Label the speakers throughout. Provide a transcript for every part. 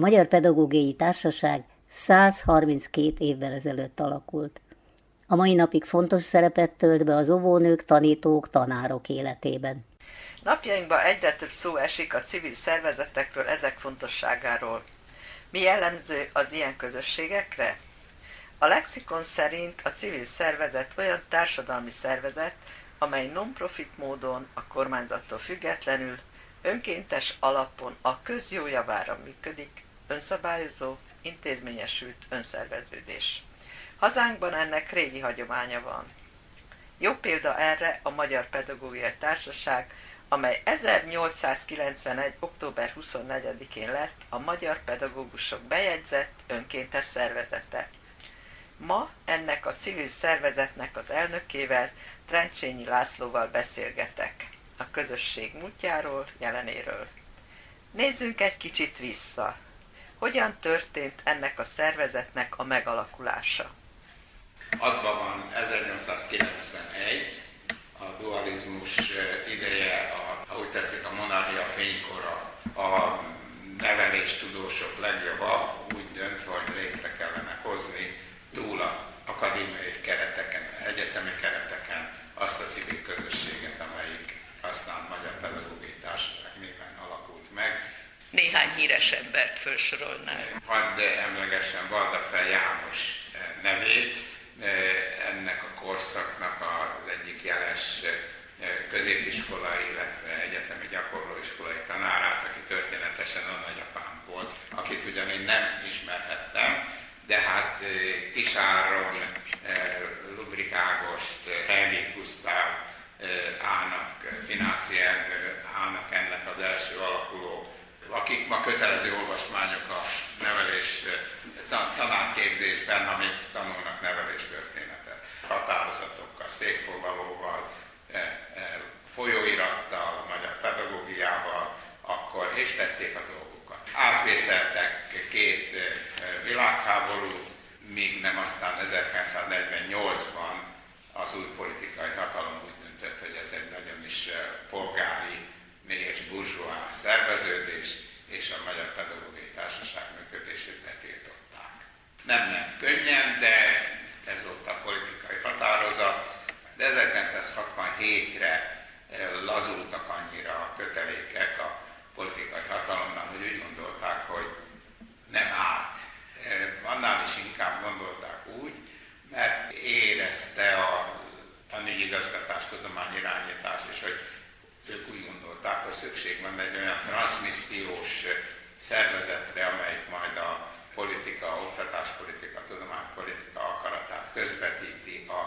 Speaker 1: Magyar Pedagógiai Társaság 132 évvel ezelőtt alakult. A mai napig fontos szerepet tölt be az óvónők, tanítók, tanárok életében.
Speaker 2: Napjainkban egyre több szó esik a civil szervezetekről, ezek fontosságáról. Mi jellemző az ilyen közösségekre? A lexikon szerint a civil szervezet olyan társadalmi szervezet, amely non-profit módon a kormányzattól függetlenül, önkéntes alapon a közjó javára működik, önszabályozó, intézményesült önszerveződés. Hazánkban ennek régi hagyománya van. Jó példa erre a Magyar Pedagógiai Társaság, amely 1891. október 24-én lett a Magyar Pedagógusok bejegyzett önkéntes szervezete. Ma ennek a civil szervezetnek az elnökével, Trencsényi Lászlóval beszélgetek a közösség múltjáról, jelenéről. Nézzünk egy kicsit vissza. Hogyan történt ennek a szervezetnek a megalakulása?
Speaker 3: Adva van 1891, a dualizmus ideje, a, úgy tetszik, a monarchia fénykora, a neveléstudósok legjobba úgy dönt, hogy létre kellene hozni túl a akadémiai kereteken, egyetemi kereteken azt a civil közösséget, amelyik aztán Magyar Pedagógiai Társaság néven alakult meg.
Speaker 2: Híres embert felsorolnám.
Speaker 3: Hadd emlegesen Valdafel János nevét, ennek a korszaknak az egyik jeles középiskolai, illetve egyetemi gyakorlóiskolai tanárát, aki történetesen a nagyapám volt, akit ugyan én nem ismerhettem, de hát Tisáron, Lubrik Ágost, Helmi Gusztáv állnak, Fináci állnak ennek az első alakuló, akik ma kötelező olvasmányok a nevelés tanárképzésben, amik tanulnak neveléstörténetet. Határozatokkal, székfoglalóval, folyóirattal, magyar pedagógiával, akkor és tették a dolgukat. Átvészeltek két világháborút, míg nem aztán 1948-ban az új politikai hatalom úgy döntött, hogy ez egy nagyon is polgári és burzsóá szerveződés, és a Magyar Pedagógiai Társaság működését betiltották. Nem ment könnyen, de ez volt a politikai határozat, de 1967-re lazultak annyira a kötelékek a politikai hatalomnál, hogy úgy gondolták, hogy nem árt. Annál is inkább gondolták úgy, mert érezte a tanügyigazgatás, tudományirányítás, és hogy ők úgy gondolták, hogy szükség van egy olyan transmissziós szervezetre, amelyik majd a politika, oktatáspolitika, tudománypolitika akaratát közvetíti a,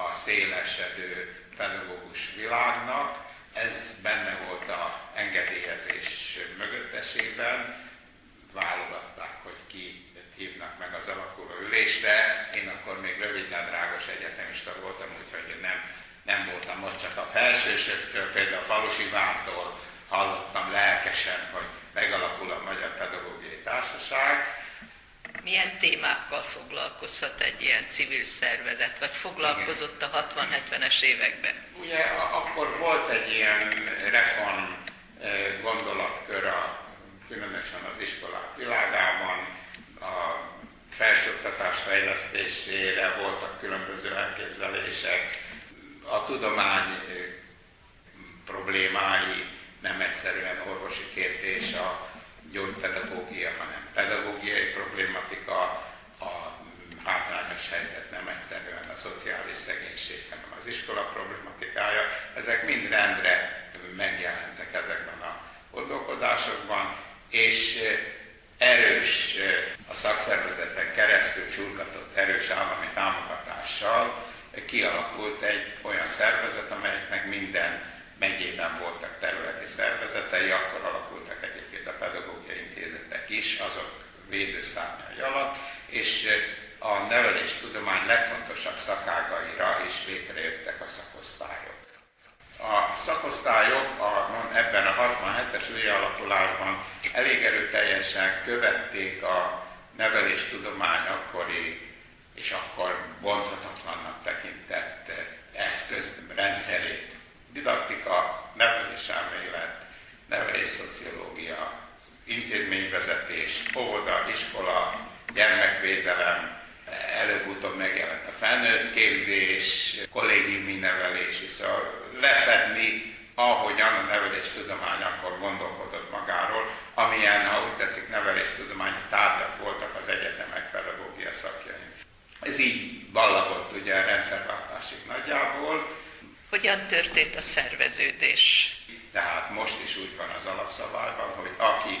Speaker 3: a szélesedő pedagógus világnak. Ez benne volt a engedélyezés mögöttesében, válogatták, hogy ki hívnak meg az alakuló ülésre. Én akkor még rövidnadrágos egyetemista voltam, úgyhogy nem, ott, csak a felsősöktől, például a Falusi Vántól hallottam lelkesen, hogy megalakul a Magyar Pedagógiai Társaság,
Speaker 2: milyen témákkal foglalkozhat egy ilyen civil szervezet, vagy foglalkozott a 60-70-es években?
Speaker 3: Ugye akkor volt egy ilyen reform gondolatkör, a, különösen az iskolák világában, a felsőoktatás fejlesztésére voltak különböző elképzelések, tudomány problémái nem egyszerűen orvosi kérdés, a gyógypedagógia, hanem pedagógiai problématika, a hátrányos helyzet nem egyszerűen a szociális szegénység, hanem az iskola problématikája. Ezek mind rendre megjelentek ezekben a gondolkodásokban, és erős, a szakszervezeten keresztül csurgatott erős állami támogatással kialakult egy olyan szervezet, amelyeknek minden megyében voltak területi szervezetei, akkor alakultak egyébként a pedagógiai intézetek is, azok védőszárnyai alatt, és a neveléstudomány legfontosabb szakágaira is létrejöttek a szakosztályok. A szakosztályok a, ebben a 67-es új alakulásban elég erőteljesen követték a neveléstudomány akkori szóval lefedni, ahogyan a neveléstudomány akkor gondolkodott magáról, amilyen, ha úgy tetszik, neveléstudományi tárgyak voltak az egyetemek pedagógia szakjain. Ez így ballagott ugye a rendszerváltásig nagyjából.
Speaker 2: Hogyan történt a szerveződés?
Speaker 3: Tehát most is úgy van az alapszabályban, hogy aki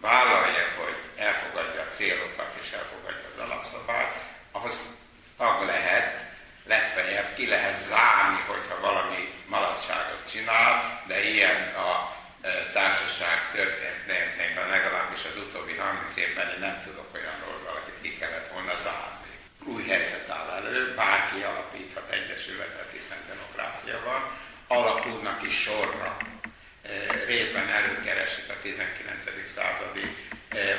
Speaker 3: vállalja, hogy elfogadja a célokat és elfogadja az alapszabályt, ahhoz tag lehet, legfeljebb ki lehet zárni, hogyha valami maladságot csinál, de ilyen a e, társaság történetében legalábbis az utóbbi 30 évben én nem tudok olyanról, valakit ki kellett volna zárni. Új helyzet áll elő, bárki alapíthat egyesületet, hiszen demokrácia van, alakulnak is sorra részben előkeresik a 19. századi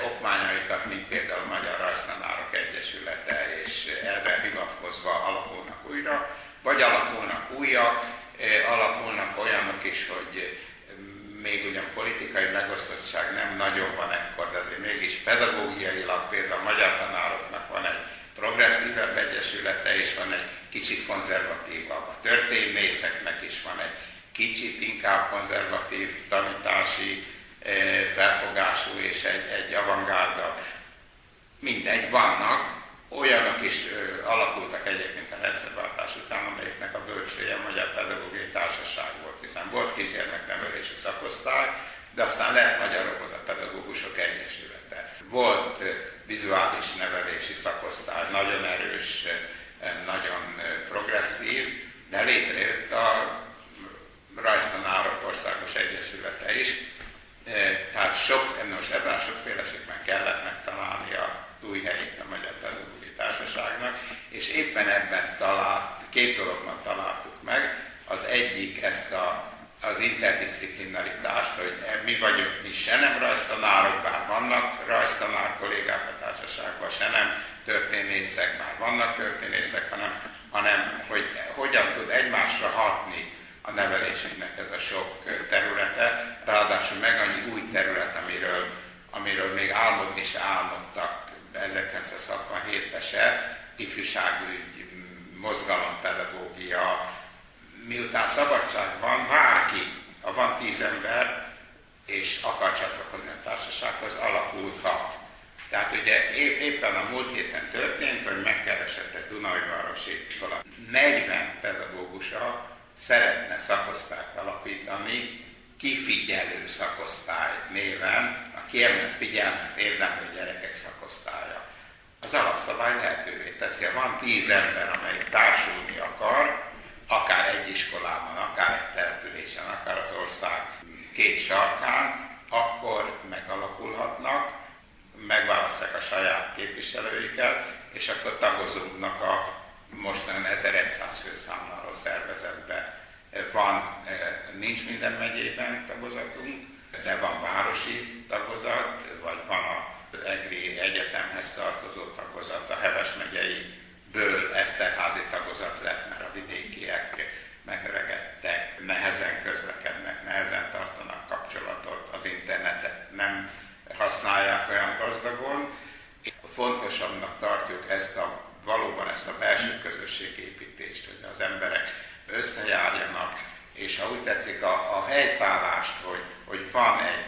Speaker 3: okmányaikat, mint például a Magyar Rajztanárok Egyesülete, és erre hivatkozva alakulnak vagy alakulnak újak, alakulnak olyanok is, hogy még ugyan politikai megosztottság nem nagyon van ekkor, de azért mégis pedagógiailag például a magyar tanároknak van egy progresszívebb egyesülete, és van egy kicsit konzervatívabb. A történészeknek is van egy kicsit inkább konzervatív tanítási felfogású és egy, egy avantgárda. Mindegy, vannak, olyanok is ö, alakultak egyébként a rendszerváltás után, amelyeknek a bölcsője a Magyar Pedagógiai Társaság volt, hiszen volt kísérletnevelési szakosztály, de aztán lett Magyar Óvoda Pedagógusok Egyesülete. Volt ö, vizuális nevelési szakosztály, nagyon erős, nagyon progresszív, de létrejött a rajztanárok országos egyesülete is. Tehát sok, most ebben sokféleségben kellett megtalálni a új helyét a Magyar Pedagógiai Társaságnak, és éppen ebben talált, két dologban találtuk meg. Az egyik ezt a, az interdisziplinaritást, hogy mi vagyunk mi se nem rajztanárok, bár vannak rajztanár kollégák a társaságban, se nem történészek, bár vannak történészek, hanem, hanem hogy hogyan tud egymásra hatni a nevelésünknek ez a sok területe, ráadásul meg annyi új terület, amiről, amiről még álmodni se álmodtak 1967-ben se, ifjúságügy, mozgalompedagógia, miután szabadság van, bárki, ha van tíz ember, és akar csatlakozni a társasághoz, alakulhat. Tehát ugye éppen a múlt héten történt, hogy megkeresett egy Dunajvárosi iskola 40 pedagógusa, szeretne szakosztályt alapítani, kifigyelő szakosztály néven, a kiemelt figyelmet érdemlő gyerekek szakosztálya. Az alapszabály lehetővé teszi, ha van tíz ember, amelyik társulni akar, akár egy iskolában, akár egy településen, akár az ország két sarkán, akkor megalakulhatnak, megválasztják a saját képviselőiket, és akkor tagozunknak a mostan 1100 főszámláló szervezetben van, eh, nincs minden megyében tagozatunk, de van városi tagozat, vagy van a Egri Egyetemhez tartozó tagozat, a Heves megyei ből Eszterházi tagozat lett, mert a vidékiek megregettek, nehezen közlekednek, nehezen tartanak kapcsolatot, az internetet nem használják olyan gazdagon. Fontosabbnak tartjuk ezt a valóban ezt a belső közösségépítést, hogy az emberek összejárjanak, és ha úgy tetszik a, a helytállást, hogy, hogy van egy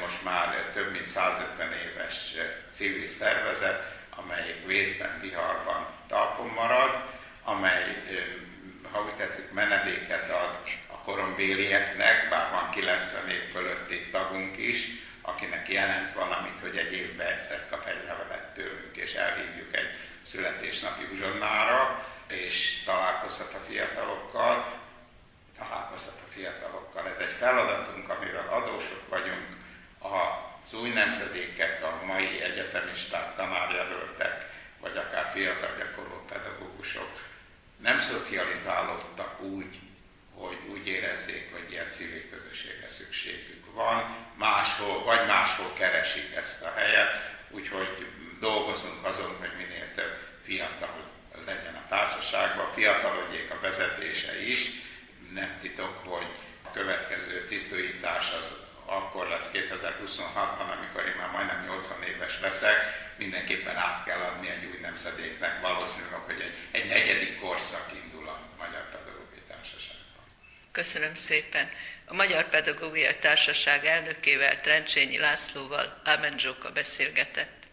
Speaker 3: most már több mint 150 éves civil szervezet, amelyik vészben, viharban talpon marad, amely, ha úgy tetszik, menedéket ad a korombélieknek, bár van 90 év fölötti tagunk is, akinek jelent valamit, hogy egy évben egyszer kap egy levelet tőlünk, és elhívjuk egy születésnapi uzsonnára, és találkozhat a fiatalokkal, találkozhat a fiatalokkal. Ez egy vagyunk az új nemzedékek, a mai egyetemisták, tanárjelöltek, vagy akár fiatal gyakorló pedagógusok nem szocializálódtak úgy, hogy úgy érezzék, hogy ilyen civil közösségre szükségük van, máshol, vagy máshol keresik ezt a helyet, úgyhogy dolgozunk azon, hogy minél több fiatal legyen a társaságban, fiatalodjék a vezetése is. Nem titok, hogy a következő tisztújítás az akkor lesz 2026-ban, amikor én már majdnem 80 éves leszek, mindenképpen át kell adni egy új nemzedéknek, valószínűleg, hogy egy, egy negyedik korszak indul a Magyar Pedagógiai Társaságban.
Speaker 2: Köszönöm szépen. A Magyar Pedagógiai Társaság elnökével, Trencsényi Lászlóval Ámen Zsóka beszélgetett.